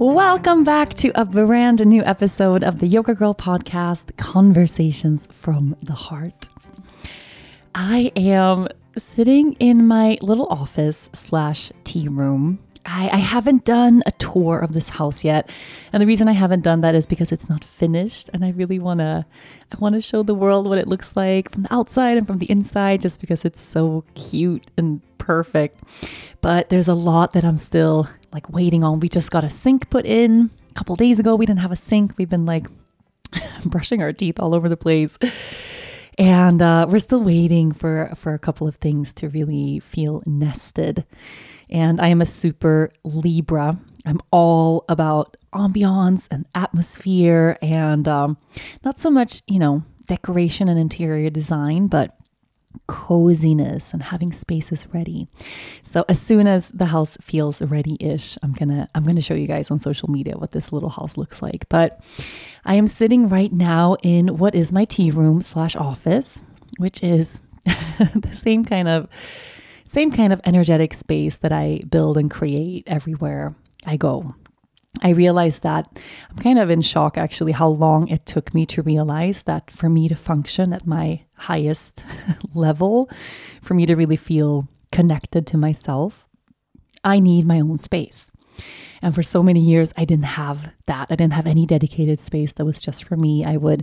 Welcome back to a brand new episode of the Yoga Girl podcast, Conversations from the Heart. I am sitting in my little office slash tea room. I, I, haven't done a tour of this house yet, and the reason I haven't done that is because it's not finished, and I really wanna, I wanna show the world what it looks like from the outside and from the inside, just because it's so cute and perfect. But there's a lot that I'm still like waiting on. We just got a sink put in a couple days ago. We didn't have a sink. We've been like brushing our teeth all over the place. And uh, we're still waiting for, for a couple of things to really feel nested. And I am a super Libra. I'm all about ambiance and atmosphere and um, not so much, you know, decoration and interior design, but coziness and having spaces ready. So as soon as the house feels ready-ish, I'm going to I'm going to show you guys on social media what this little house looks like. But I am sitting right now in what is my tea room slash office, which is the same kind of same kind of energetic space that I build and create everywhere I go. I realized that I'm kind of in shock actually how long it took me to realize that for me to function at my highest level, for me to really feel connected to myself, I need my own space. And for so many years, I didn't have that. I didn't have any dedicated space that was just for me. I would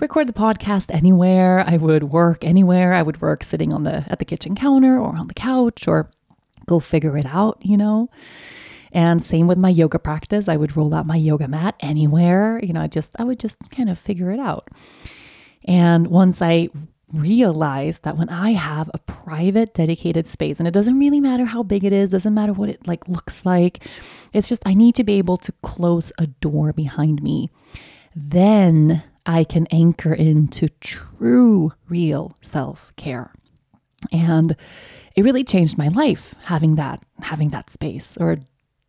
record the podcast anywhere. I would work anywhere. I would work sitting on the at the kitchen counter or on the couch or go figure it out, you know. And same with my yoga practice. I would roll out my yoga mat anywhere. You know, I just, I would just kind of figure it out. And once I realized that when I have a private dedicated space and it doesn't really matter how big it is, doesn't matter what it like looks like. It's just I need to be able to close a door behind me. Then I can anchor into true real self-care. And it really changed my life having that having that space or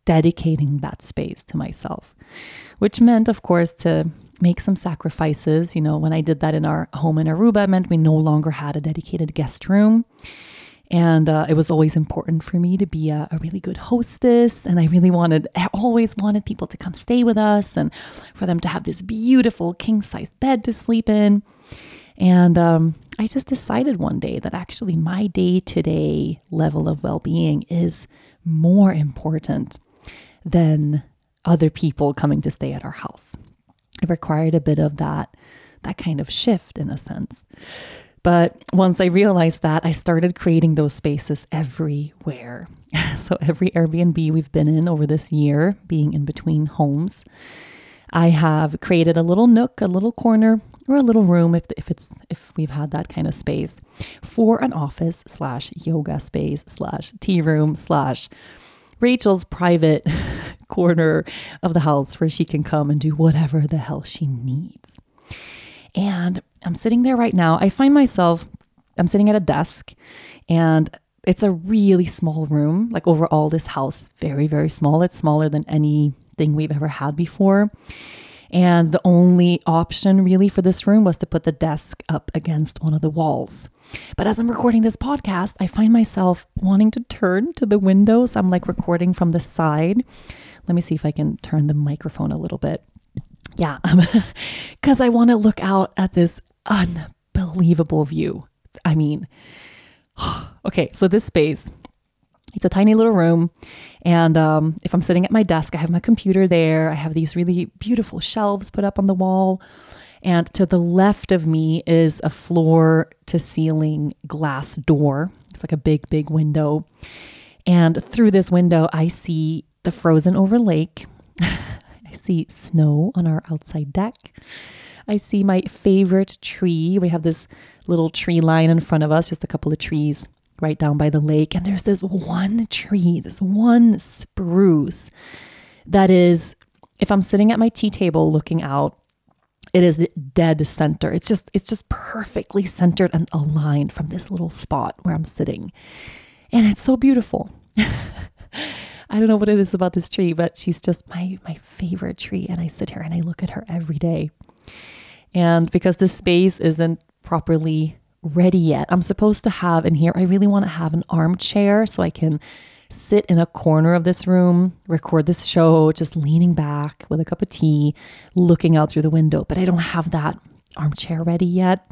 dedicating that space to myself, which meant, of course, to make some sacrifices. You know, when I did that in our home in Aruba, meant we no longer had a dedicated guest room. And uh, it was always important for me to be a, a, really good hostess. And I really wanted, I always wanted people to come stay with us and for them to have this beautiful king sized bed to sleep in. And um, I just decided one day that actually my day to day level of well being is more important than other people coming to stay at our house. It required a bit of that that kind of shift in a sense. But once I realized that, I started creating those spaces everywhere. so every Airbnb we've been in over this year, being in between homes, I have created a little nook, a little corner, or a little room if, if it's if we've had that kind of space for an office slash yoga space slash tea room slash Rachel's private corner of the house where she can come and do whatever the hell she needs. And I'm sitting there right now. I find myself, I'm sitting at a desk and it's a really small room. Like overall, this house is very, very small. It's smaller than anything we've ever had before. And the only option really for this room was to put the desk up against one of the walls. But as I'm recording this podcast, I find myself wanting to turn to the windows. I'm like recording from the side. Let me see if I can turn the microphone a little bit. Yeah, because I want to look out at this unbelievable view. I mean, okay, so this space, it's a tiny little room. And um, if I'm sitting at my desk, I have my computer there. I have these really beautiful shelves put up on the wall. And to the left of me is a floor to ceiling glass door. It's like a big, big window. And through this window, I see the frozen over lake. See snow on our outside deck. I see my favorite tree. We have this little tree line in front of us, just a couple of trees right down by the lake. And there's this one tree, this one spruce that is, if I'm sitting at my tea table looking out, it is dead center. It's just it's just perfectly centered and aligned from this little spot where I'm sitting. And it's so beautiful. I don't know what it is about this tree, but she's just my my favorite tree and I sit here and I look at her every day. And because this space isn't properly ready yet, I'm supposed to have in here I really want to have an armchair so I can sit in a corner of this room, record this show, just leaning back with a cup of tea, looking out through the window. But I don't have that armchair ready yet.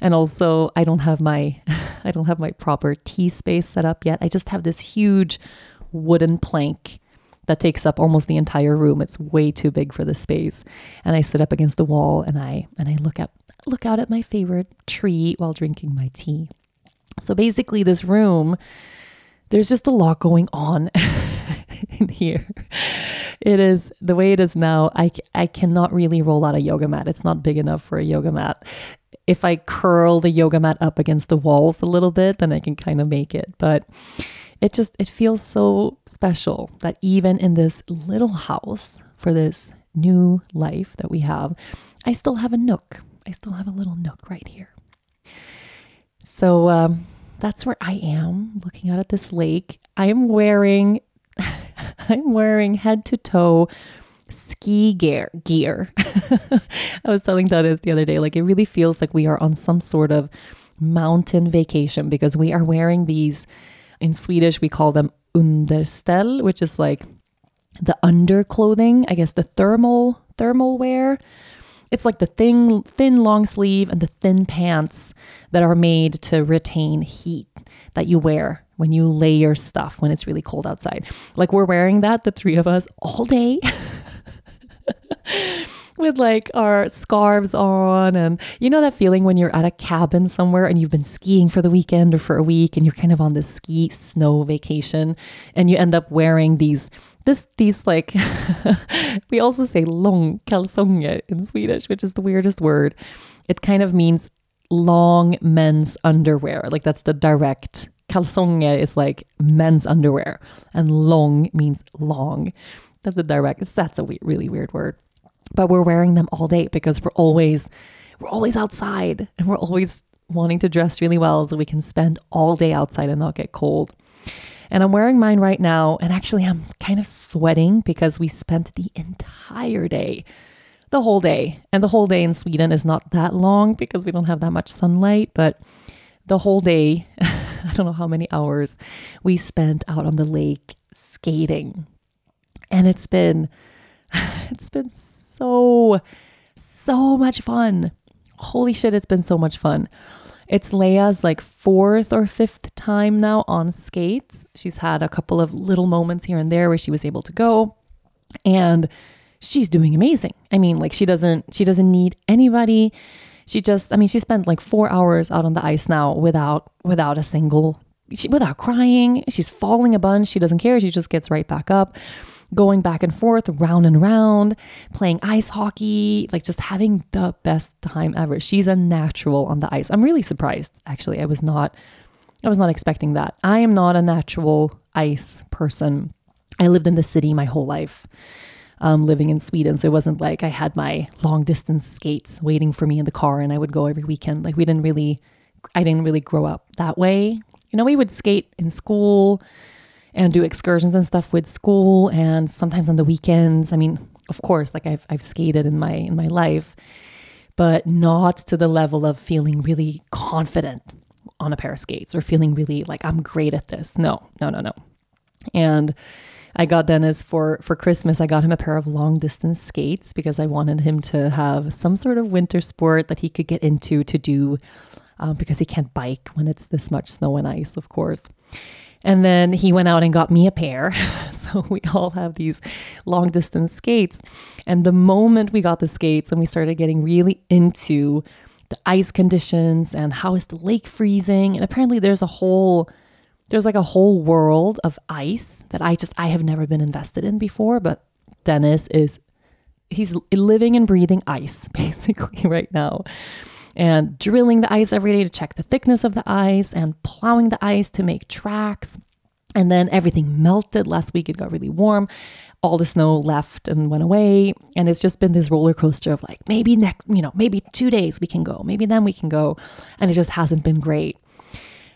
And also I don't have my I don't have my proper tea space set up yet. I just have this huge wooden plank that takes up almost the entire room. It's way too big for the space. And I sit up against the wall and I and I look at look out at my favorite tree while drinking my tea. So basically this room there's just a lot going on in here. It is the way it is now. I, I cannot really roll out a yoga mat. It's not big enough for a yoga mat. If I curl the yoga mat up against the walls a little bit, then I can kind of make it. But it just it feels so special that even in this little house for this new life that we have, I still have a nook. I still have a little nook right here. So um, that's where I am looking out at this lake. I am wearing I'm wearing head to toe ski gear gear. I was telling Dennis the other day, like it really feels like we are on some sort of mountain vacation because we are wearing these in Swedish we call them underställ, which is like the underclothing, I guess the thermal thermal wear it's like the thin, thin long sleeve and the thin pants that are made to retain heat that you wear when you layer stuff when it's really cold outside. Like we're wearing that, the three of us, all day. with like our scarves on and you know that feeling when you're at a cabin somewhere and you've been skiing for the weekend or for a week and you're kind of on this ski snow vacation and you end up wearing these this these like we also say long kalsonger in Swedish, which is the weirdest word. It kind of means long men's underwear. Like that's the direct kalsonger is like men's underwear, and long means long. That's a direct. That's a really weird word. But we're wearing them all day because we're always we're always outside and we're always wanting to dress really well so we can spend all day outside and not get cold. And I'm wearing mine right now. And actually, I'm kind of sweating because we spent the entire day, the whole day. And the whole day in Sweden is not that long because we don't have that much sunlight. But the whole day, I don't know how many hours we spent out on the lake skating. And it's been, it's been so so much fun. Holy shit, it's been so much fun. It's Lea's like fourth or fifth time now on skates. She's had a couple of little moments here and there where she was able to go and she's doing amazing. I mean, like she doesn't she doesn't need anybody. She just I mean, she spent like 4 hours out on the ice now without without a single she, without crying. She's falling a bunch. She doesn't care. She just gets right back up going back and forth, round and round, playing ice hockey, like just having the best time ever. She's a natural on the ice. I'm really surprised, actually. I was not I was not expecting that. I am not a natural ice person. I lived in the city my whole life. Um, living in Sweden. So it wasn't like I had my long distance skates waiting for me in the car and I would go every weekend. Like we didn't really, I didn't really grow up that way. You know, we would skate in school and do excursions and stuff with school and sometimes on the weekends. I mean, of course, like I've I've skated in my in my life, but not to the level of feeling really confident on a pair of skates or feeling really like I'm great at this. No, no, no, no. And I got Dennis for for Christmas. I got him a pair of long distance skates because I wanted him to have some sort of winter sport that he could get into to do um, because he can't bike when it's this much snow and ice, of course. And then he went out and got me a pair. so we all have these long distance skates. And the moment we got the skates and we started getting really into the ice conditions and how is the lake freezing, and apparently there's a whole there's like a whole world of ice that I just I have never been invested in before, but Dennis is he's living and breathing ice basically right now. And drilling the ice every day to check the thickness of the ice and plowing the ice to make tracks. And then everything melted. Last week it got really warm. All the snow left and went away. And it's just been this roller coaster of like, maybe next, you know, maybe two days we can go. Maybe then we can go. And it just hasn't been great.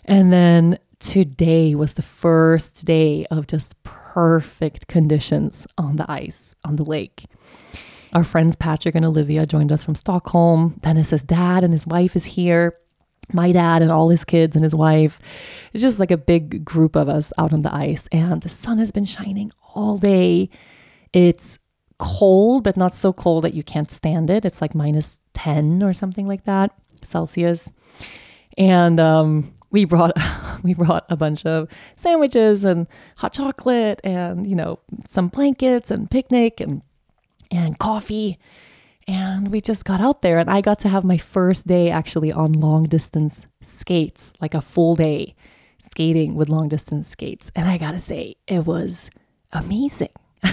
And then today was the first day of just perfect conditions on the ice on the lake. Our friends Patrick and Olivia joined us from Stockholm. Dennis's dad and his wife is here. My dad and all his kids and his wife. It's just like a big group of us out on the ice. And the sun has been shining all day. It's cold, but not so cold that you can't stand it. It's like minus 10 or something like that Celsius. And um, we brought we brought a bunch of sandwiches and hot chocolate and you know some blankets and picnic and and coffee. And we just got out there and I got to have my first day actually on long distance skates like a full day skating with long distance skates. And I got to say it was amazing.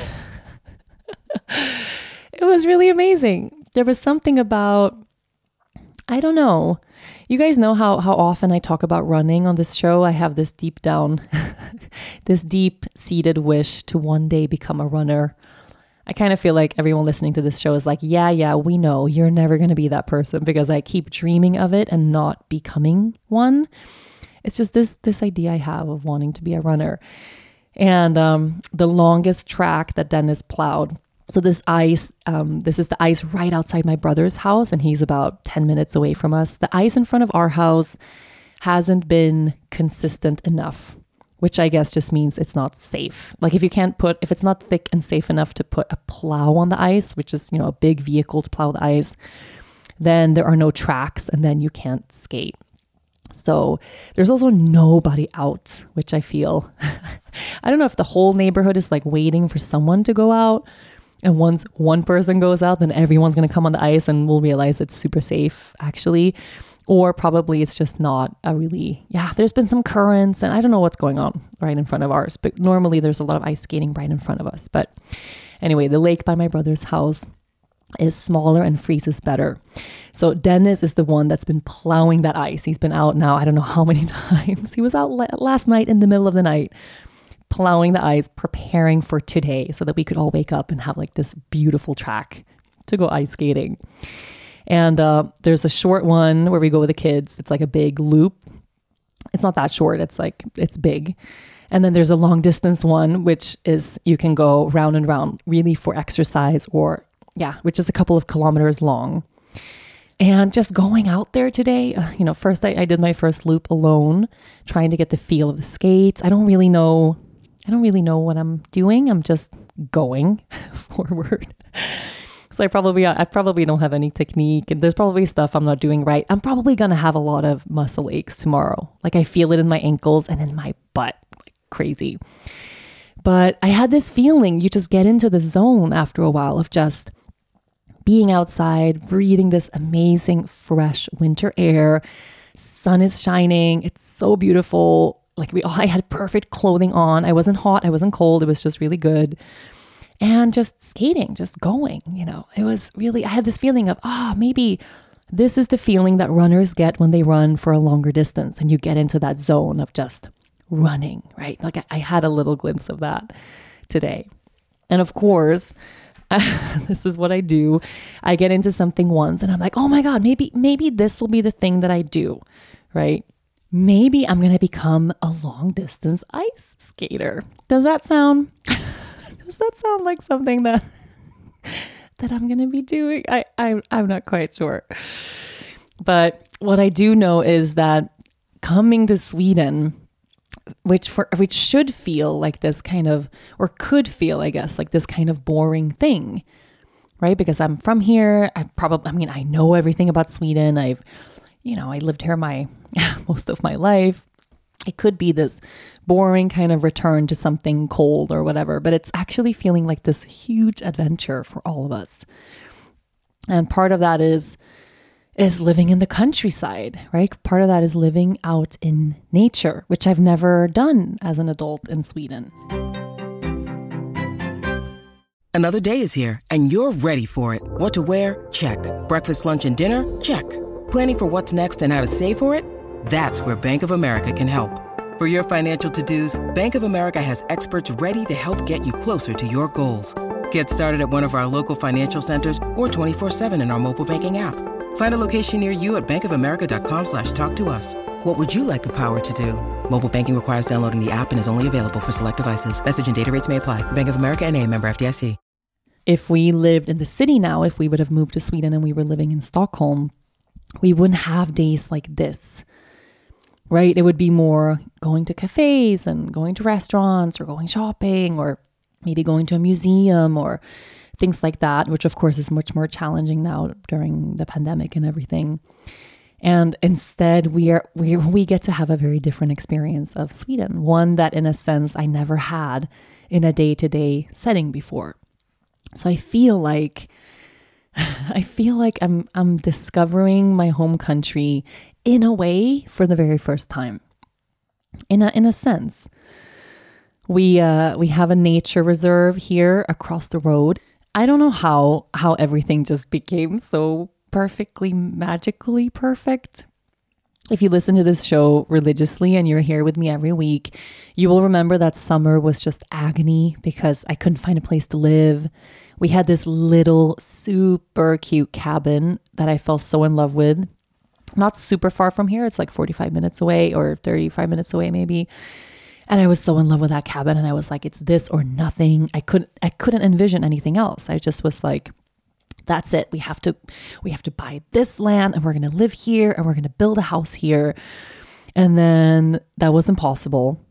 It was really amazing. There was something about I don't know. You guys know how how often I talk about running on this show. I have this deep down this deep seated wish to one day become a runner. I kind of feel like everyone listening to this show is like, yeah, yeah, we know you're never going to be that person because I keep dreaming of it and not becoming one. It's just this this idea I have of wanting to be a runner. And um, the longest track that Dennis plowed so this ice, um, this is the ice right outside my brother's house, and he's about 10 minutes away from us. The ice in front of our house hasn't been consistent enough, which I guess just means it's not safe. Like if you can't put, if it's not thick and safe enough to put a plow on the ice, which is, you know, a big vehicle to plow the ice, then there are no tracks and then you can't skate. So there's also nobody out, which I feel, I don't know if the whole neighborhood is like waiting for someone to go out and once one person goes out, then everyone's going to come on the ice and we'll realize it's super safe, actually. Or probably it's just not a really, yeah, there's been some currents and I don't know what's going on right in front of ours. But normally there's a lot of ice skating right in front of us. But anyway, the lake by my brother's house is smaller and freezes better. So Dennis is the one that's been plowing that ice. He's been out now, I don't know how many times. He was out last night in the middle of the night plowing the ice, preparing for today so that we could all wake up and have like this beautiful track to go ice skating. And uh, there's a short one where we go with the kids. It's like a big loop. It's not that short, it's like, it's big. And then there's a long distance one, which is you can go round and round really for exercise or, yeah, which is a couple of kilometers long. And just going out there today, uh, you know, first I, I did my first loop alone, trying to get the feel of the skates. I don't really know I don't really know what I'm doing. I'm just going forward. So I probably I probably don't have any technique and there's probably stuff I'm not doing right. I'm probably to have a lot of muscle aches tomorrow. Like I feel it in my ankles and in my butt like crazy. But I had this feeling you just get into the zone after a while of just being outside, breathing this amazing fresh winter air. Sun is shining. It's so beautiful like we all I had perfect clothing on. I wasn't hot, I wasn't cold. It was just really good. And just skating, just going, you know. It was really I had this feeling of, oh, maybe this is the feeling that runners get when they run for a longer distance and you get into that zone of just running, right? Like I, I had a little glimpse of that today. And of course, this is what I do. I get into something once and I'm like, "Oh my god, maybe maybe this will be the thing that I do." Right? maybe I'm going to become a long distance ice skater. Does that sound Does that sound like something that that I'm going to be doing? I, I I'm not quite sure. But what I do know is that coming to Sweden which for which should feel like this kind of or could feel I guess like this kind of boring thing right because I'm from here I probably I mean I know everything about Sweden I've you know, I lived here my most of my life. It could be this boring kind of return to something cold or whatever, but it's actually feeling like this huge adventure for all of us. And part of that is is living in the countryside, right? Part of that is living out in nature, which I've never done as an adult in Sweden. Another day is here and you're ready for it. What to wear? Check. Breakfast, lunch and dinner? Check. Planning for what's next and how to save for it? That's where Bank of America can help. For your financial to-dos, Bank of America has experts ready to help get you closer to your goals. Get started at one of our local financial centers or 24-7 in our mobile banking app. Find a location near you at bankofamerica.com slash talk to us. What would you like the power to do? Mobile banking requires downloading the app and is only available for select devices. Message and data rates may apply. Bank of America and a member FDIC. If we lived in the city now, if we would have moved to Sweden and we were living in Stockholm, we wouldn't have days like this right? It would be more going to cafes and going to restaurants or going shopping or maybe going to a museum or things like that, which of course is much more challenging now during the pandemic and everything. And instead, we are we we get to have a very different experience of Sweden, one that in a sense I never had in a day-to-day setting before. So I feel like I feel like I'm I'm discovering my home country in a way for the very first time. In a in a sense. We uh we have a nature reserve here across the road. I don't know how how everything just became so perfectly magically perfect. If you listen to this show religiously and you're here with me every week, you will remember that summer was just agony because I couldn't find a place to live we had this little super cute cabin that I fell so in love with. Not super far from here, it's like 45 minutes away or 35 minutes away, maybe. And I was so in love with that cabin and I was like, it's this or nothing. I couldn't I couldn't envision anything else. I just was like, that's it. We have to we have to buy this land and we're gonna live here and we're gonna build a house here. And then that was impossible.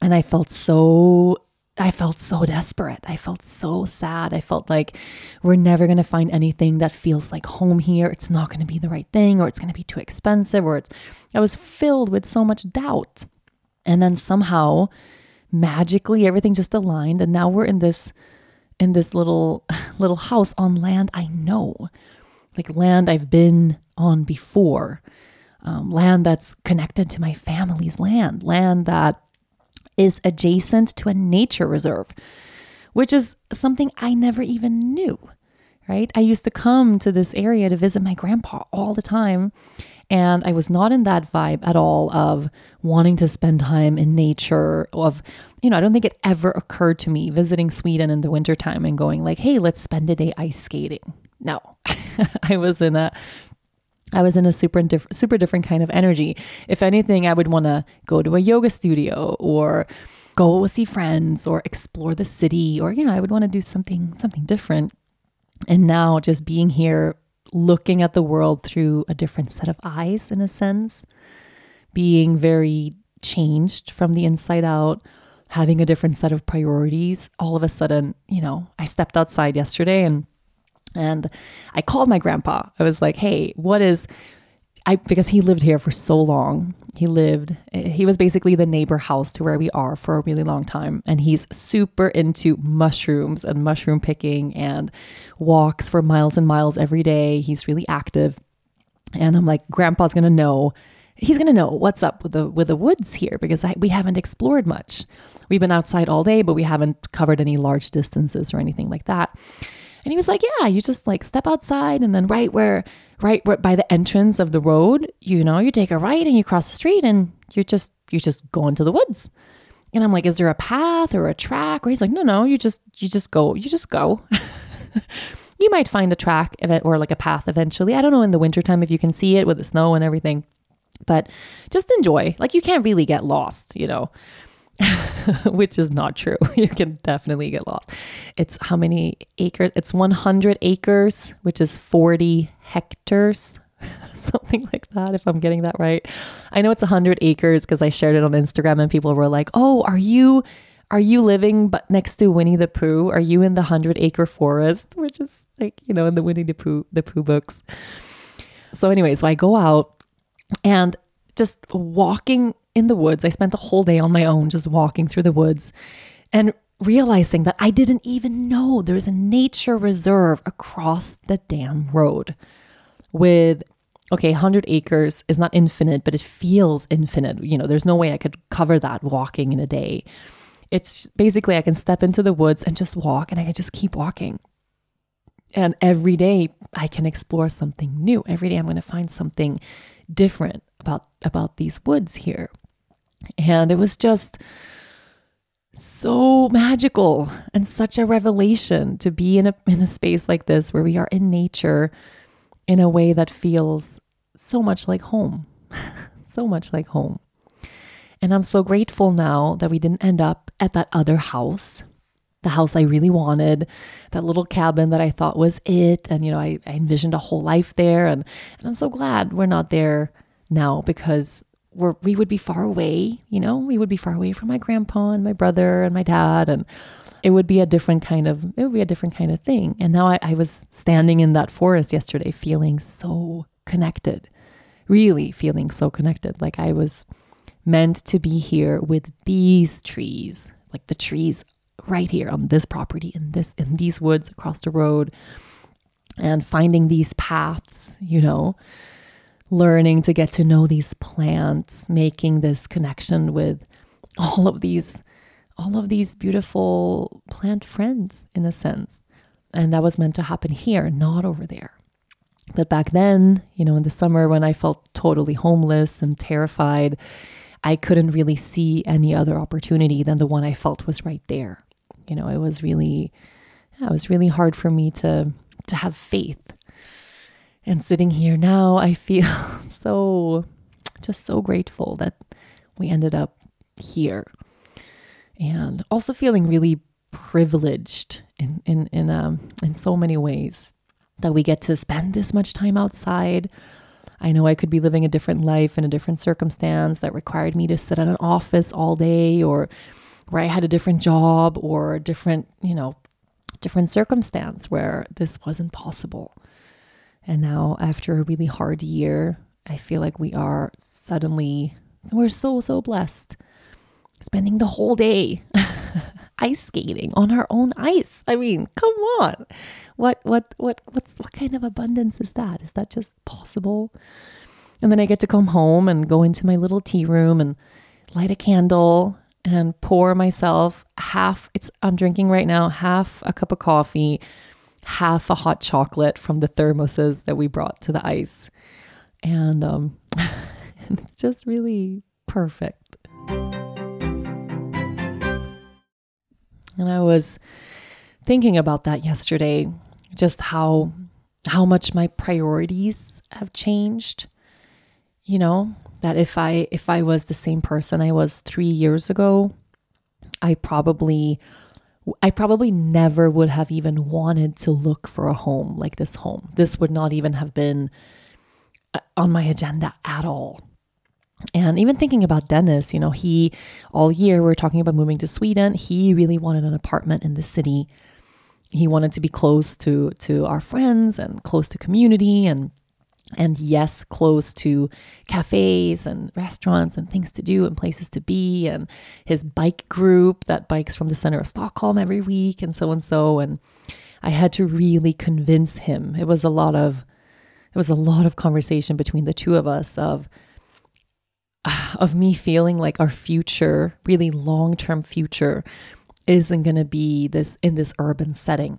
And I felt so I felt so desperate. I felt so sad. I felt like we're never going to find anything that feels like home here. It's not going to be the right thing, or it's going to be too expensive, or it's. I was filled with so much doubt. And then somehow, magically, everything just aligned. And now we're in this in this little little house on land I know, like land I've been on before, um, land that's connected to my family's land, land that is adjacent to a nature reserve, which is something I never even knew, right? I used to come to this area to visit my grandpa all the time. And I was not in that vibe at all of wanting to spend time in nature, of, you know, I don't think it ever occurred to me visiting Sweden in the wintertime and going like, hey, let's spend a day ice skating. No, I was in a I was in a super diff- super different kind of energy. If anything, I would want to go to a yoga studio or go see friends or explore the city or you know, I would want to do something something different. And now just being here looking at the world through a different set of eyes in a sense, being very changed from the inside out, having a different set of priorities. All of a sudden, you know, I stepped outside yesterday and and I called my grandpa. I was like, hey, what is, I, because he lived here for so long. He lived, he was basically the neighbor house to where we are for a really long time. And he's super into mushrooms and mushroom picking and walks for miles and miles every day. He's really active. And I'm like, Grandpa's gonna know, he's gonna know what's up with the with the woods here because I, we haven't explored much. We've been outside all day, but we haven't covered any large distances or anything like that. And he was like, Yeah, you just like step outside and then right where, right where by the entrance of the road, you know, you take a right and you cross the street and you're just, you just go into the woods. And I'm like, Is there a path or a track? Or he's like, No, no, you just, you just go, you just go. you might find a track event or like a path eventually. I don't know in the wintertime if you can see it with the snow and everything, but just enjoy. Like you can't really get lost, you know. which is not true. You can definitely get lost. It's how many acres? It's 100 acres, which is 40 hectares, something like that, if I'm getting that right. I know it's 100 acres because I shared it on Instagram and people were like, oh, are you. Are you living but next to Winnie the Pooh? Are you in the hundred acre forest, which is like you know in the Winnie the Pooh the Pooh books? So anyway, so I go out and just walking in the woods. I spent the whole day on my own just walking through the woods and realizing that I didn't even know there's a nature reserve across the damn road with okay 100 acres is not infinite but it feels infinite you know there's no way i could cover that walking in a day it's basically i can step into the woods and just walk and i can just keep walking And every day I can explore something new. Every day I'm going to find something different about about these woods here. And it was just so magical and such a revelation to be in a in a space like this where we are in nature in a way that feels so much like home. so much like home. And I'm so grateful now that we didn't end up at that other house, the house I really wanted, that little cabin that I thought was it. And, you know, I, I envisioned a whole life there. And, and I'm so glad we're not there now because we're, we would be far away, you know, we would be far away from my grandpa and my brother and my dad. And it would be a different kind of, it would be a different kind of thing. And now I, I was standing in that forest yesterday feeling so connected, really feeling so connected. Like I was meant to be here with these trees, like the trees right here on this property in this in these woods across the road and finding these paths, you know, learning to get to know these plants, making this connection with all of these all of these beautiful plant friends in a sense. And that was meant to happen here, not over there. But back then, you know, in the summer when I felt totally homeless and terrified, I couldn't really see any other opportunity than the one I felt was right there. You know, it was really it was really hard for me to to have faith and sitting here now, I feel so, just so grateful that we ended up here. And also feeling really privileged in, in, in, um, in so many ways that we get to spend this much time outside. I know I could be living a different life in a different circumstance that required me to sit in an office all day or where I had a different job or different, you know, different circumstance where this wasn't possible. And now, after a really hard year, I feel like we are suddenly, we're so, so blessed. Spending the whole day ice skating on our own ice. I mean, come on. What, what, what, what's, what kind of abundance is that? Is that just possible? And then I get to come home and go into my little tea room and light a candle and pour myself half, it's, I'm drinking right now, half a cup of coffee half a hot chocolate from the thermoses that we brought to the ice. And, um, it's just really perfect. And I was thinking about that yesterday, just how how much my priorities have changed. You know, that if I if I was the same person I was 3 years ago, I probably I probably never would have even wanted to look for a home like this home. This would not even have been uh, on my agenda at all. And even thinking about Dennis, you know, he all year we are talking about moving to Sweden. He really wanted an apartment in the city. He wanted to be close to to our friends and close to community and and yes, close to cafes and restaurants and things to do and places to be, and his bike group that bikes from the center of Stockholm every week, and so and so. And I had to really convince him. It was a lot of it was a lot of conversation between the two of us of of me feeling like our future, really long-term future, isn't going to be this in this urban setting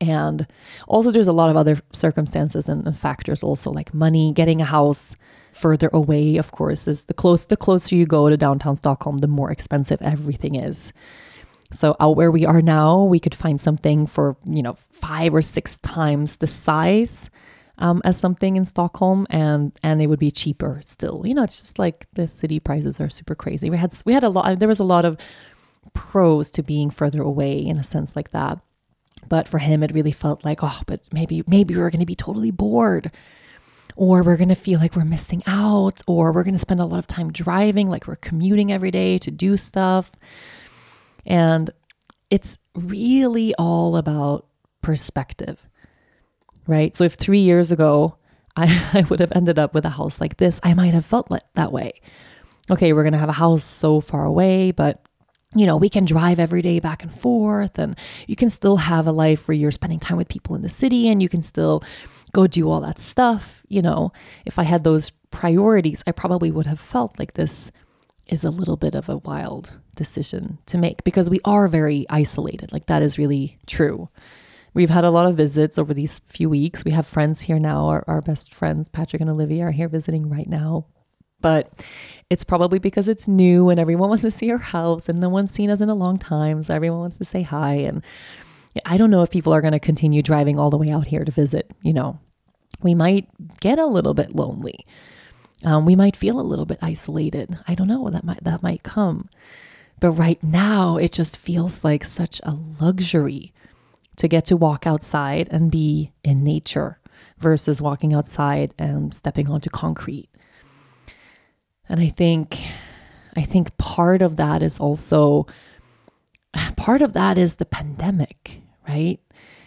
and also, there's a lot of other circumstances and, and factors, also like money, getting a house further away, of course, is the close the closer you go to downtown Stockholm, the more expensive everything is. So out where we are now, we could find something for, you know, five or six times the size um, as something in Stockholm and and it would be cheaper still. You know, it's just like the city prices are super crazy. We had we had a lot there was a lot of pros to being further away in a sense like that. But for him, it really felt like, oh, but maybe, maybe we're going to be totally bored or we're going to feel like we're missing out, or we're going to spend a lot of time driving, like we're commuting every day to do stuff. And it's really all about perspective, right? So if three years ago I, I would have ended up with a house like this, I might have felt like that way. Okay, we're going to have a house so far away, but you know, we can drive every day back and forth, and you can still have a life where you're spending time with people in the city and you can still go do all that stuff. You know, if I had those priorities, I probably would have felt like this is a little bit of a wild decision to make because we are very isolated. Like, that is really true. We've had a lot of visits over these few weeks. We have friends here now. Our, our best friends, Patrick and Olivia, are here visiting right now. But it's probably because it's new and everyone wants to see our house and no one's seen us in a long time. So everyone wants to say hi. And I don't know if people are going to continue driving all the way out here to visit. You know, we might get a little bit lonely. Um, we might feel a little bit isolated. I don't know that might that might come. But right now, it just feels like such a luxury to get to walk outside and be in nature versus walking outside and stepping onto concrete. And I think I think part of that is also part of that is the pandemic, right?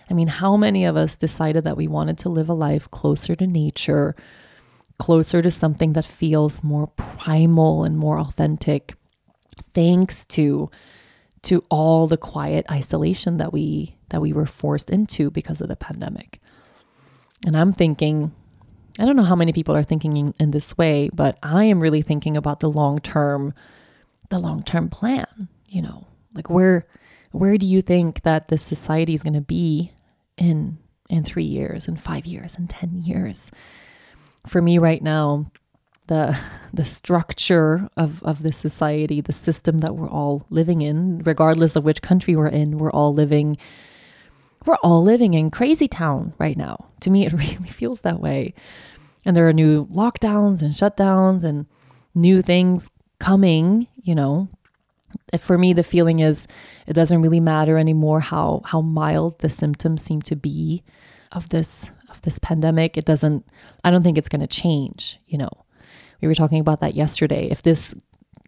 I mean, how many of us decided that we wanted to live a life closer to nature, closer to something that feels more primal and more authentic thanks to to all the quiet isolation that we that we were forced into because of the pandemic. And I'm thinking, I don't know how many people are thinking in, in this way, but I am really thinking about the long term, the long term plan. You know, like where where do you think that this society is going to be in in three years, in five years, in ten years? For me, right now, the the structure of of this society, the system that we're all living in, regardless of which country we're in, we're all living we're all living in crazy town right now. To me, it really feels that way. And there are new lockdowns and shutdowns and new things coming, you know. For me, the feeling is it doesn't really matter anymore how how mild the symptoms seem to be of this of this pandemic. It doesn't I don't think it's going to change, you know. We were talking about that yesterday. If this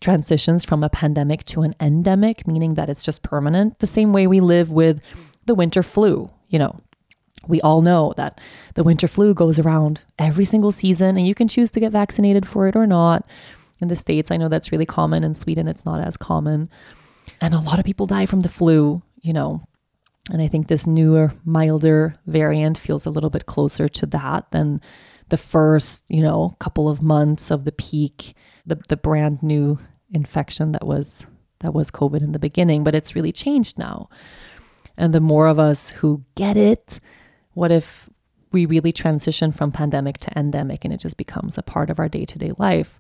transitions from a pandemic to an endemic, meaning that it's just permanent, the same way we live with the winter flu, you know. We all know that the winter flu goes around every single season and you can choose to get vaccinated for it or not. In the States, I know that's really common. In Sweden, it's not as common. And a lot of people die from the flu, you know. And I think this newer, milder variant feels a little bit closer to that than the first, you know, couple of months of the peak, the, the brand new infection that was that was COVID in the beginning, but it's really changed now. And the more of us who get it, what if we really transition from pandemic to endemic and it just becomes a part of our day to day life?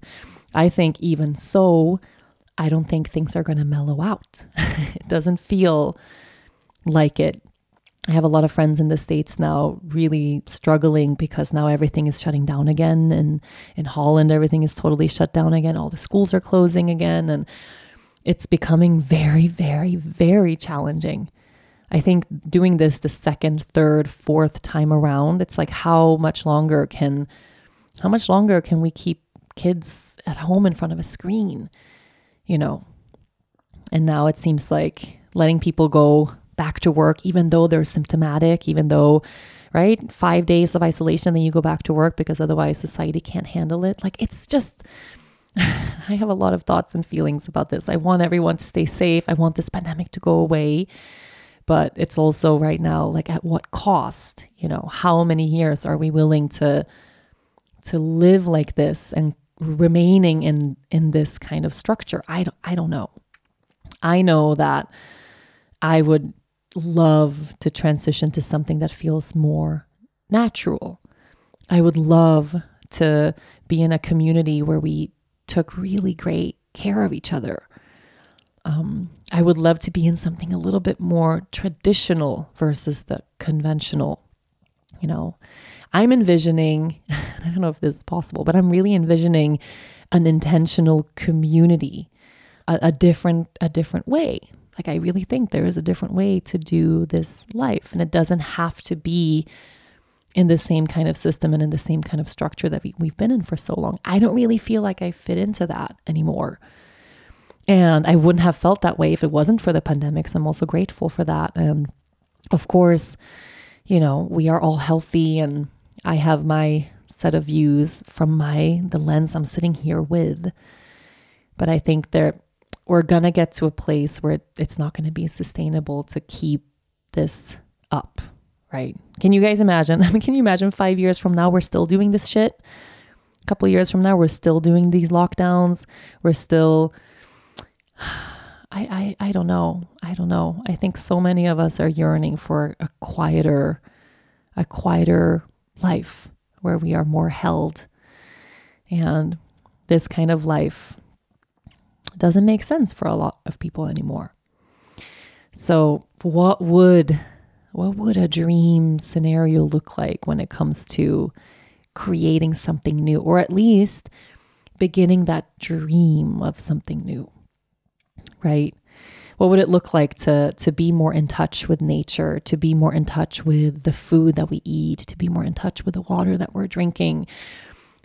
I think even so, I don't think things are going to mellow out. it doesn't feel like it I have a lot of friends in the States now really struggling because now everything is shutting down again. And in Holland, everything is totally shut down again. All the schools are closing again. And it's becoming very, very, very challenging. I think doing this the second, third, fourth time around, it's like how much longer can how much longer can we keep kids at home in front of a screen? You know. And now it seems like letting people go back to work, even though they're symptomatic, even though, right, five days of isolation, then you go back to work because otherwise society can't handle it. Like it's just, I have a lot of thoughts and feelings about this. I want everyone to stay safe. I want this pandemic to go away. But it's also right now, like at what cost? You know, how many years are we willing to to live like this and remaining in in this kind of structure? I don't I don't know. I know that I would love to transition to something that feels more natural. I would love to be in a community where we took really great care of each other. Um, I would love to be in something a little bit more traditional versus the conventional. You know, I'm envisioning, I don't know if this is possible, but I'm really envisioning an intentional community, a, a different, a different way like, I really think there is a different way to do this life, and it doesn't have to be in the same kind of system and in the same kind of structure that we, we've been in for so long. I don't really feel like I fit into that anymore. And I wouldn't have felt that way if it wasn't for the pandemic. So I'm also grateful for that. And of course, you know, we are all healthy and I have my set of views from my the lens I'm sitting here with. But I think there we're going to get to a place where it's not going to be sustainable to keep this up, right? Can you guys imagine? I mean, can you imagine five years from now, we're still doing this shit? A couple years from now, we're still doing these lockdowns. We're still, I, I, I don't know. I don't know. I think so many of us are yearning for a quieter, a quieter life where we are more held. And this kind of life doesn't make sense for a lot of people anymore. So, what would what would a dream scenario look like when it comes to creating something new or at least beginning that dream of something new? Right? What would it look like to to be more in touch with nature, to be more in touch with the food that we eat, to be more in touch with the water that we're drinking,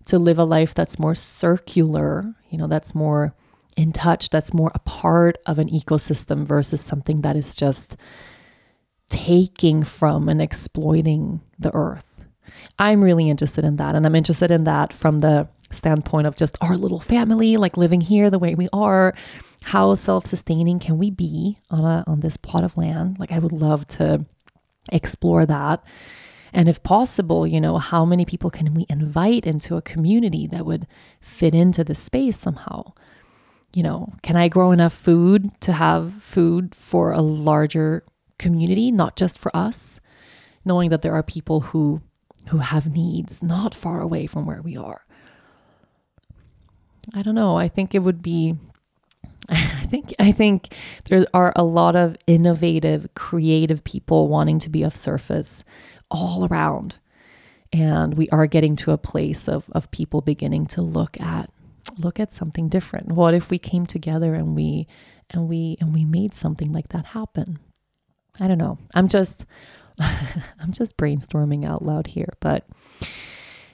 to live a life that's more circular, you know, that's more in touch, that's more a part of an ecosystem versus something that is just taking from and exploiting the earth. I'm really interested in that. And I'm interested in that from the standpoint of just our little family, like living here the way we are. How self sustaining can we be on, a, on this plot of land? Like, I would love to explore that. And if possible, you know, how many people can we invite into a community that would fit into the space somehow? You know, can I grow enough food to have food for a larger community, not just for us, knowing that there are people who who have needs not far away from where we are. I don't know. I think it would be I think I think there are a lot of innovative, creative people wanting to be of service all around. And we are getting to a place of of people beginning to look at look at something different. What if we came together and we and we and we made something like that happen? I don't know. I'm just I'm just brainstorming out loud here, but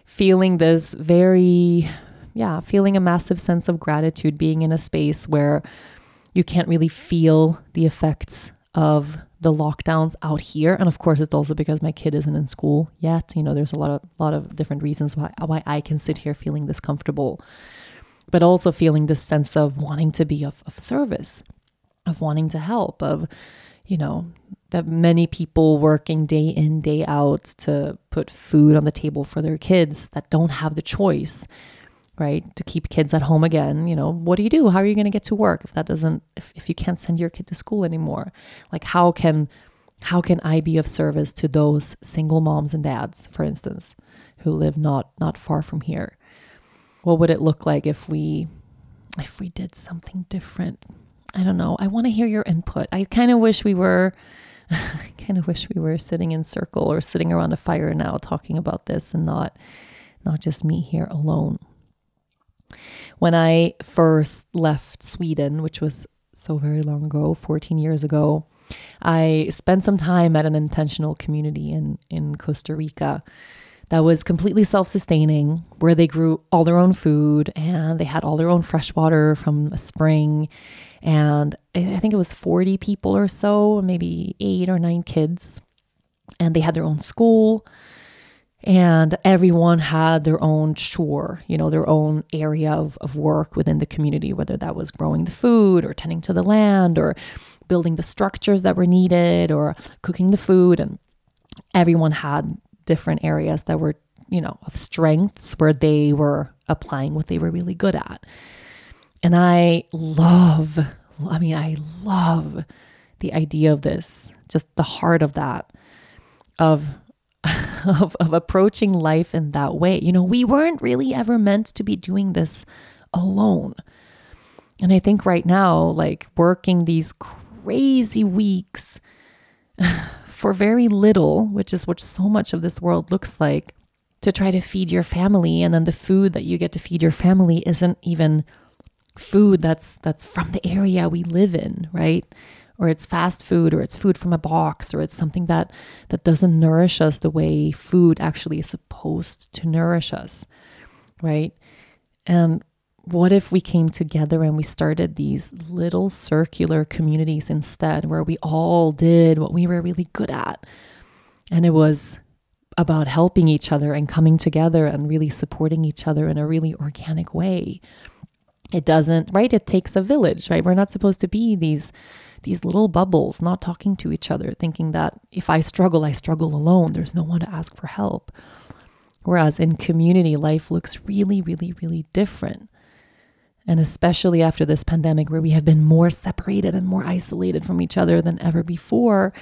feeling this very yeah, feeling a massive sense of gratitude being in a space where you can't really feel the effects of the lockdowns out here. And of course it's also because my kid isn't in school yet. You know there's a lot of lot of different reasons why why I can sit here feeling this comfortable but also feeling this sense of wanting to be of, of service of wanting to help of you know, that many people working day in, day out to put food on the table for their kids that don't have the choice, right? To keep kids at home again. You know, what do you do? How are you going to get to work if that doesn't, if, if you can't send your kid to school anymore? Like, how can, how can I be of service to those single moms and dads, for instance, who live not, not far from here? What would it look like if we, if we did something different? I don't know. I want to hear your input. I kind of wish we were I kind of wish we were sitting in circle or sitting around a fire now talking about this and not not just me here alone. When I first left Sweden, which was so very long ago, 14 years ago, I spent some time at an intentional community in in Costa Rica that was completely self sustaining, where they grew all their own food and they had all their own fresh water from a spring. And I think it was 40 people or so, maybe eight or nine kids. And they had their own school and everyone had their own chore, you know, their own area of, of work within the community, whether that was growing the food or tending to the land or building the structures that were needed or cooking the food. And everyone had different areas that were, you know, of strengths where they were applying what they were really good at. And I love, I mean, I love the idea of this, just the heart of that, of, of, of approaching life in that way. You know, we weren't really ever meant to be doing this alone. And I think right now, like working these crazy weeks for very little, which is what so much of this world looks like, to try to feed your family. And then the food that you get to feed your family isn't even food that's that's from the area we live in, right? Or it's fast food or it's food from a box or it's something that that doesn't nourish us the way food actually is supposed to nourish us. Right? And what if we came together and we started these little circular communities instead where we all did what we were really good at? And it was about helping each other and coming together and really supporting each other in a really organic way. It doesn't, right? It takes a village, right? We're not supposed to be these these little bubbles not talking to each other, thinking that if I struggle, I struggle alone. There's no one to ask for help. Whereas in community, life looks really, really, really different. And especially after this pandemic, where we have been more separated and more isolated from each other than ever before,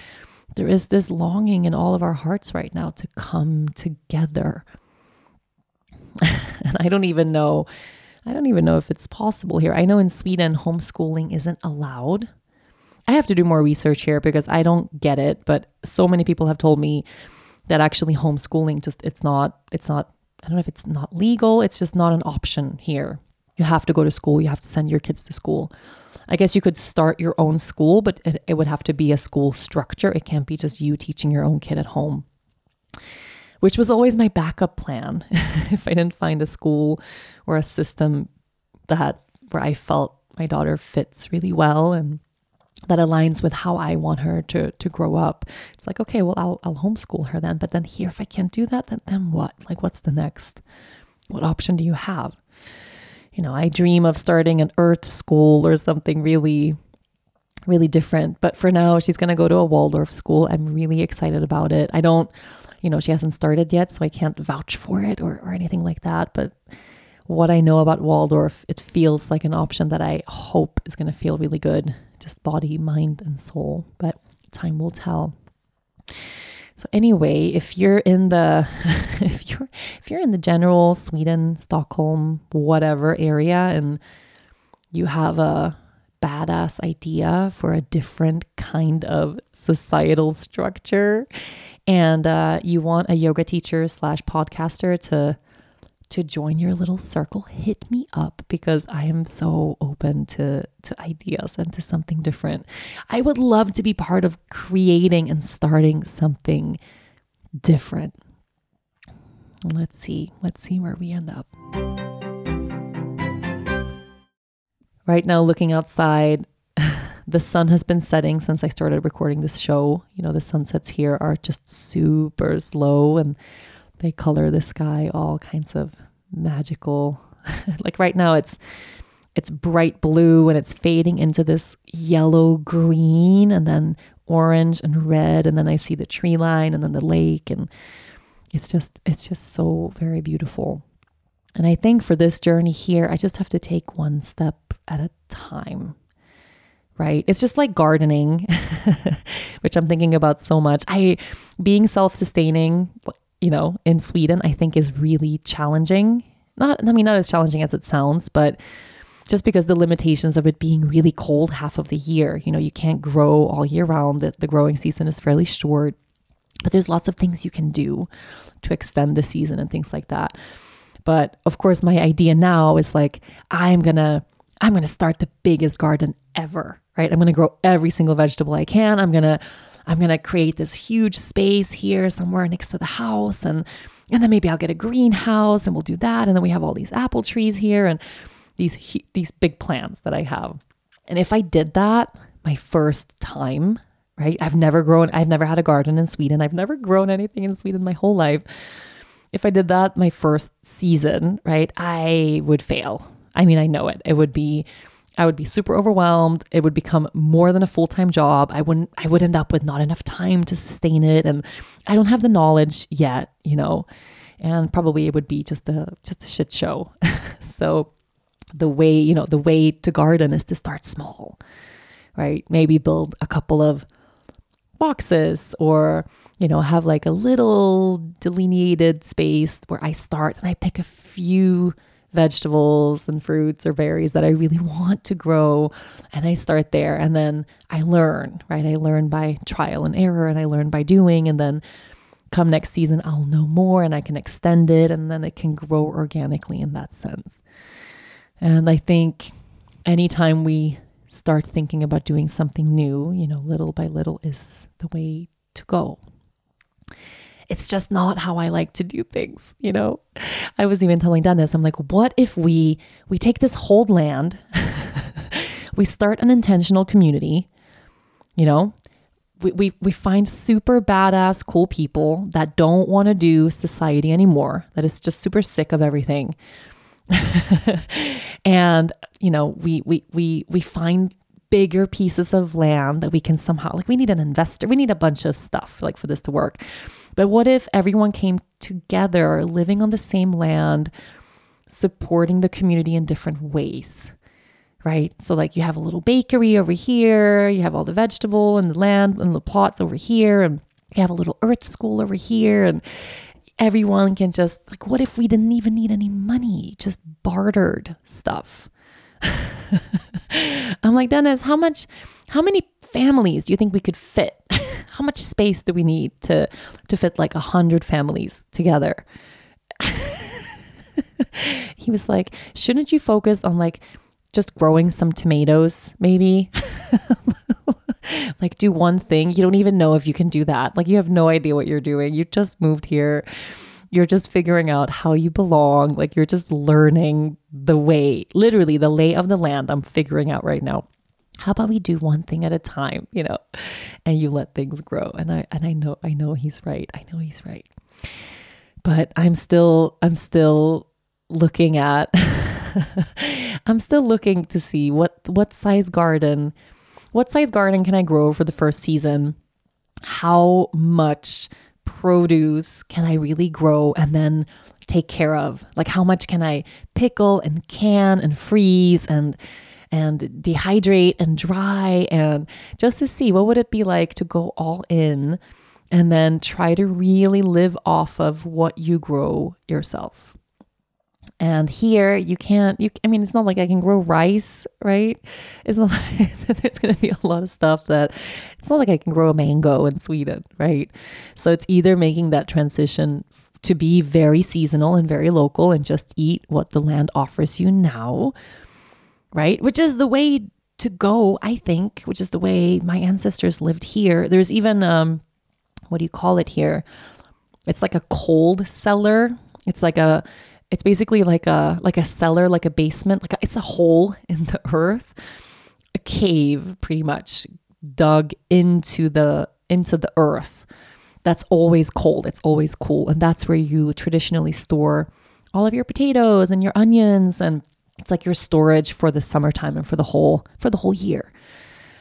there is this longing in all of our hearts right now to come together. and I don't even know, I don't even know if it's possible here. I know in Sweden, homeschooling isn't allowed. I have to do more research here because I don't get it, but so many people have told me that actually homeschooling just it's not it's not I don't know if it's not legal, it's just not an option here. You have to go to school, you have to send your kids to school. I guess you could start your own school, but it, it would have to be a school structure. It can't be just you teaching your own kid at home, which was always my backup plan. if I didn't find a school or a system that where I felt my daughter fits really well and that aligns with how I want her to to grow up. It's like, okay, well, I'll I'll homeschool her then. But then here, if I can't do that, then then what? Like, what's the next? What option do you have? You know, I dream of starting an Earth school or something really, really different. But for now, she's gonna go to a Waldorf school. I'm really excited about it. I don't, you know, she hasn't started yet, so I can't vouch for it or or anything like that. But what I know about Waldorf, it feels like an option that I hope is going to feel really good just body, mind, and soul. But time will tell. So anyway, if you're in the if you're if you're in the general Sweden, Stockholm, whatever area and you have a badass idea for a different kind of societal structure and uh, you want a yoga teacher slash podcaster to to join your little circle, hit me up because I am so open to, to ideas and to something different. I would love to be part of creating and starting something different. Let's see. Let's see where we end up. Right now, looking outside, the sun has been setting since I started recording this show. You know, the sunsets here are just super slow and they color the sky all kinds of magical. like right now it's it's bright blue and it's fading into this yellow green and then orange and red and then I see the tree line and then the lake and it's just it's just so very beautiful. And I think for this journey here I just have to take one step at a time. Right? It's just like gardening, which I'm thinking about so much. I being self-sustaining you know, in Sweden, I think is really challenging. Not, I mean, not as challenging as it sounds, but just because the limitations of it being really cold half of the year, you know, you can't grow all year round. The, the growing season is fairly short, but there's lots of things you can do to extend the season and things like that. But of course, my idea now is like, I'm gonna, I'm gonna start the biggest garden ever, right? I'm gonna grow every single vegetable I can. I'm gonna I'm going to create this huge space here somewhere next to the house and and then maybe I'll get a greenhouse and we'll do that and then we have all these apple trees here and these these big plans that I have. And if I did that my first time, right? I've never grown I've never had a garden in Sweden. I've never grown anything in Sweden my whole life. If I did that my first season, right? I would fail. I mean, I know it. It would be I would be super overwhelmed. It would become more than a full-time job. I wouldn't I would end up with not enough time to sustain it and I don't have the knowledge yet, you know. And probably it would be just a just a shit show. so the way, you know, the way to garden is to start small. Right? Maybe build a couple of boxes or you know have like a little delineated space where I start and I pick a few vegetables and fruits or berries that I really want to grow. And I start there and then I learn, right? I learn by trial and error and I learn by doing. And then come next season, I'll know more and I can extend it and then it can grow organically in that sense. And I think anytime we start thinking about doing something new, you know, little by little is the way to go it's just not how I like to do things, you know? I was even telling Dennis, I'm like, what if we we take this whole land, we start an intentional community, you know? We, we, we find super badass, cool people that don't want to do society anymore, that is just super sick of everything. and, you know, we, we, we, we find bigger pieces of land that we can somehow like we need an investor we need a bunch of stuff like for this to work but what if everyone came together living on the same land supporting the community in different ways right? So, like, you have a little bakery over here, you have all the vegetable and the land and the plots over here, and you have a little earth school over here, and everyone can just, like, what if we didn't even need any money, just bartered stuff? I'm like, Dennis, how much, how many families do you think we could fit? how much space do we need to, to fit like a hundred families together? he was like, shouldn't you focus on like just growing some tomatoes, maybe. like, do one thing. You don't even know if you can do that. Like, you have no idea what you're doing. You just moved here. You're just figuring out how you belong. Like, you're just learning the way, literally, the lay of the land. I'm figuring out right now. How about we do one thing at a time, you know, and you let things grow. And I and I know I know he's right. I know he's right. But I'm still I'm still looking at I'm still looking to see what what size garden, what size garden can I grow for the first season? How much produce can I really grow and then take care of? Like how much can I pickle and can and freeze and and dehydrate and dry and just to see what would it be like to go all in and then try to really live off of what you grow yourself. And here you can't, you, I mean, it's not like I can grow rice, right? It's not like there's going to be a lot of stuff that it's not like I can grow a mango in Sweden, right? So it's either making that transition to be very seasonal and very local and just eat what the land offers you now, right? Which is the way to go, I think, which is the way my ancestors lived here. There's even, um, what do you call it here? It's like a cold cellar. It's like a, it's basically like a like a cellar, like a basement, like a, it's a hole in the earth, a cave pretty much dug into the into the earth. That's always cold. It's always cool, and that's where you traditionally store all of your potatoes and your onions and it's like your storage for the summertime and for the whole for the whole year.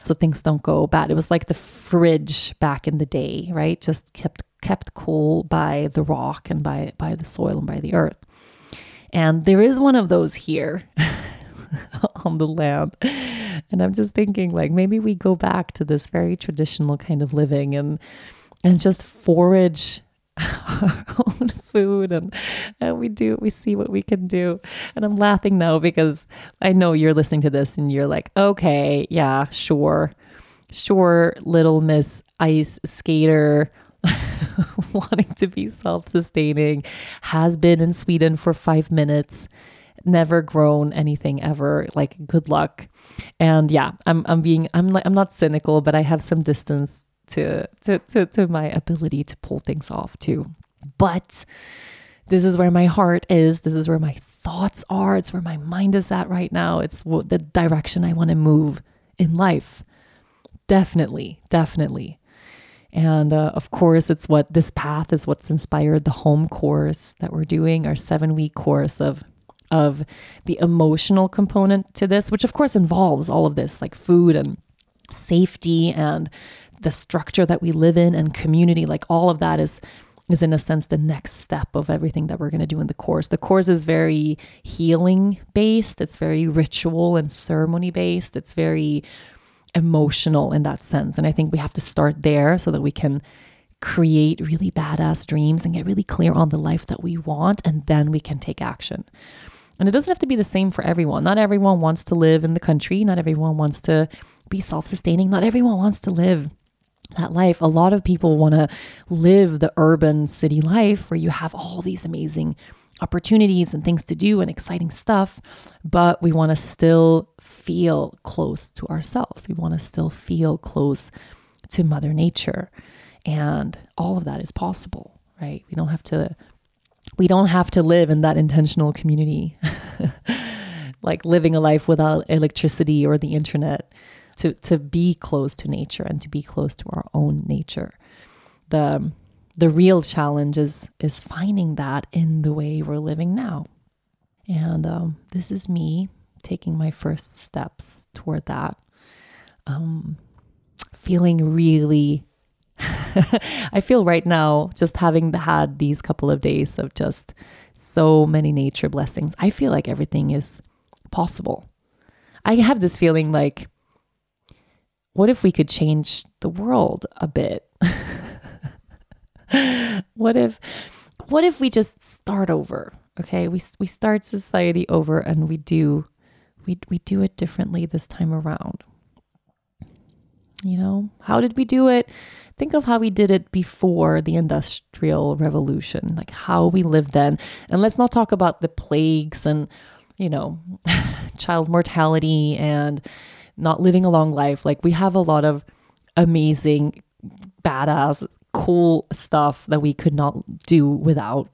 So things don't go bad. It was like the fridge back in the day right? Just kept kept cool by the rock and by by the soil and by the earth. And there is one of those here on the land. And I'm just thinking like maybe we go back to this very traditional kind of living and and just forage our own food and, and we do we see what we can do and i'm laughing now because i know you're listening to this and you're like okay yeah sure sure little miss ice skater wanting to be self sustaining, has been in Sweden for five minutes, never grown anything ever. Like, good luck. And yeah, I'm, I'm being, I'm like, I'm not cynical, but I have some distance to, to, to, to my ability to pull things off too. But this is where my heart is. This is where my thoughts are. It's where my mind is at right now. It's the direction I want to move in life. Definitely, definitely. And uh, of course, it's what this path is what's inspired the home course that we're doing, our seven week course of of the emotional component to this, which of course involves all of this, like food and safety and the structure that we live in and community. Like all of that is is in a sense the next step of everything that we're going to do in the course. The course is very healing based. It's very ritual and ceremony based. It's very emotional in that sense. And I think we have to start there so that we can create really badass dreams and get really clear on the life that we want. And then we can take action. And it doesn't have to be the same for everyone. Not everyone wants to live in the country. Not everyone wants to be self sustaining. Not everyone wants to live that life. A lot of people want to live the urban city life where you have all these amazing opportunities and things to do and exciting stuff, but we want to still feel close to ourselves. We want to still feel close to Mother Nature. And all of that is possible, right? We don't have to we don't have to live in that intentional community. like living a life without electricity or the internet to to be close to nature and to be close to our own nature. The the real challenge is is finding that in the way we're living now. And um, this is me taking my first steps toward that. Um, feeling really, I feel right now, just having had these couple of days of just so many nature blessings. I feel like everything is possible. I have this feeling like, what if we could change the world a bit? what if what if we just start over? Okay, we we start society over and we do we we do it differently this time around. You know, how did we do it? Think of how we did it before the industrial revolution, like how we lived then. And let's not talk about the plagues and, you know, child mortality and not living a long life. Like we have a lot of amazing, badass, cool stuff that we could not do without.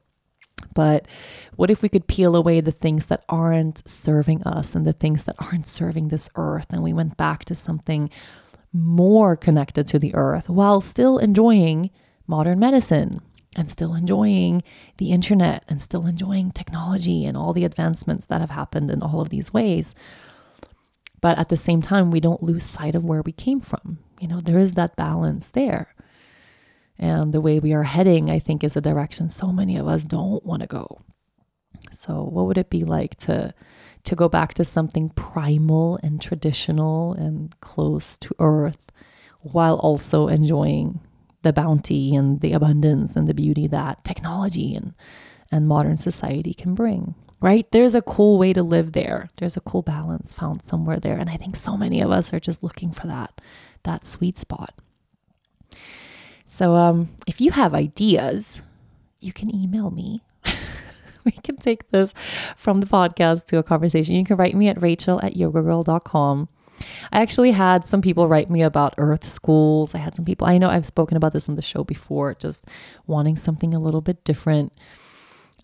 But what if we could peel away the things that aren't serving us and the things that aren't serving this earth and we went back to something more connected to the earth while still enjoying modern medicine and still enjoying the internet and still enjoying technology and all the advancements that have happened in all of these ways. But at the same time, we don't lose sight of where we came from. You know, there is that balance there. And the way we are heading, I think, is a direction so many of us don't want to go. So, what would it be like to to go back to something primal and traditional and close to earth while also enjoying the bounty and the abundance and the beauty that technology and and modern society can bring? Right? There's a cool way to live there. There's a cool balance found somewhere there, and I think so many of us are just looking for that that sweet spot. So, um, if you have ideas, you can email me. we can take this from the podcast to a conversation. You can write me at rachel at yogagirl.com. I actually had some people write me about earth schools. I had some people, I know I've spoken about this on the show before, just wanting something a little bit different.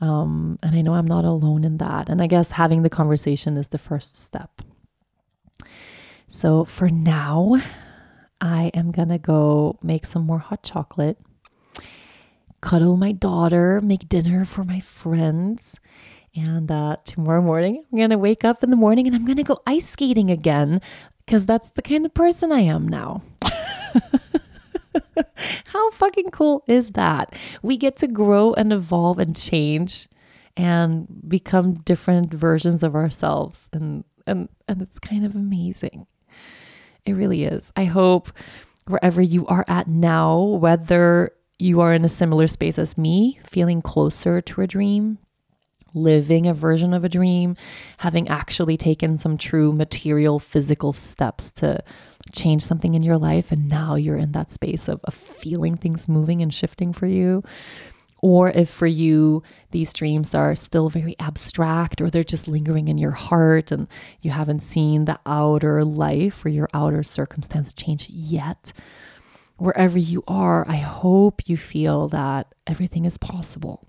Um, and I know I'm not alone in that. And I guess having the conversation is the first step. So for now, I am going to go make some more hot chocolate, cuddle my daughter, make dinner for my friends. And uh, tomorrow morning, I'm going to wake up in the morning and I'm going to go ice skating again because that's the kind of person I am now. How fucking cool is that? We get to grow and evolve and change and become different versions of ourselves and and and it's kind of amazing. It really is. I hope wherever you are at now, whether you are in a similar space as me, feeling closer to a dream, living a version of a dream, having actually taken some true material, physical steps to change something in your life. And now you're in that space of, of feeling things moving and shifting for you or if for you these dreams are still very abstract or they're just lingering in your heart and you haven't seen the outer life or your outer circumstance change yet. Wherever you are, I hope you feel that everything is possible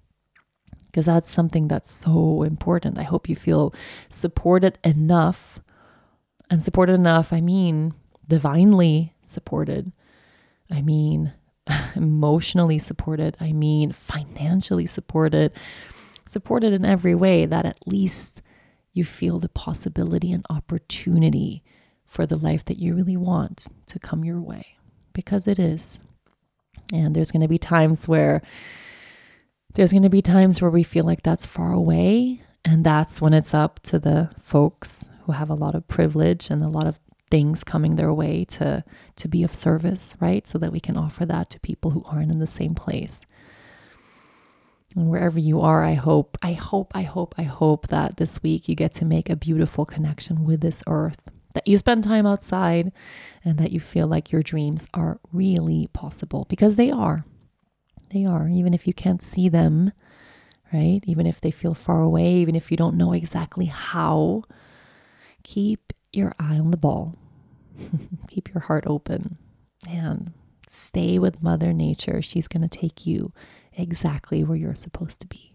because that's something that's so important. I hope you feel supported enough. And supported enough, I mean divinely supported. I mean emotionally supported, I mean financially supported, supported in every way that at least you feel the possibility and opportunity for the life that you really want to come your way because it is. And there's going to be times where there's going to be times where we feel like that's far away and that's when it's up to the folks who have a lot of privilege and a lot of things coming their way to to be of service, right? So that we can offer that to people who aren't in the same place. And wherever you are, I hope, I hope, I hope, I hope that this week you get to make a beautiful connection with this earth, that you spend time outside, and that you feel like your dreams are really possible because they are. They are, even if you can't see them, right? Even if they feel far away, even if you don't know exactly how, keep your eye on the ball Keep your heart open and stay with Mother Nature. She's going to take you exactly where you're supposed to be.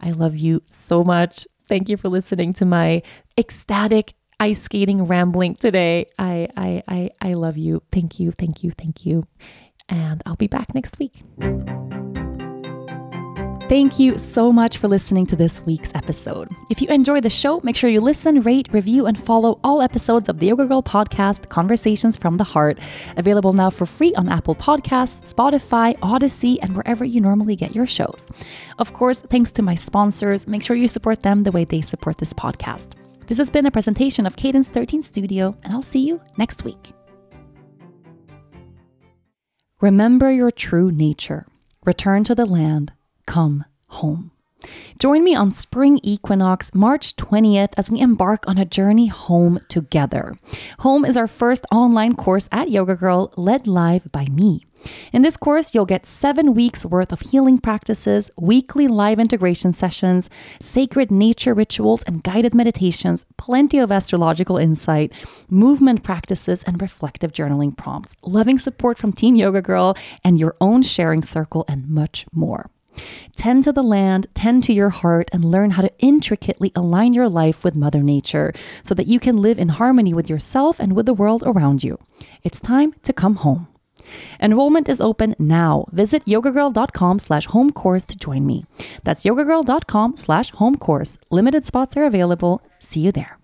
I love you so much. Thank you for listening to my ecstatic ice skating rambling today. I I I I love you. Thank you. Thank you. Thank you. And I'll be back next week. Thank you so much for listening to this week's episode. If you enjoy the show, make sure you listen, rate, review, and follow all episodes of the Yoga Girl podcast, Conversations from the Heart, available now for free on Apple Podcasts, Spotify, Audacy, and wherever you normally get your shows. Of course, thanks to my sponsors, make sure you support them the way they support this podcast. This has been a presentation of Cadence 13 Studio, and I'll see you next week. Remember your true nature. Return to the land come home. Join me on Spring Equinox, March 20th, as we embark on a journey home together. Home is our first online course at Yoga Girl, led live by me. In this course, you'll get seven weeks worth of healing practices, weekly live integration sessions, sacred nature rituals and guided meditations, plenty of astrological insight, movement practices, and reflective journaling prompts, loving support from Team Yoga Girl, and your own sharing circle, and much more. Tend to the land, tend to your heart, and learn how to intricately align your life with Mother Nature so that you can live in harmony with yourself and with the world around you. It's time to come home. Enrollment is open now. Visit yogagirl.com slash home course to join me. That's yogagirl.com slash home course. Limited spots are available. See you there.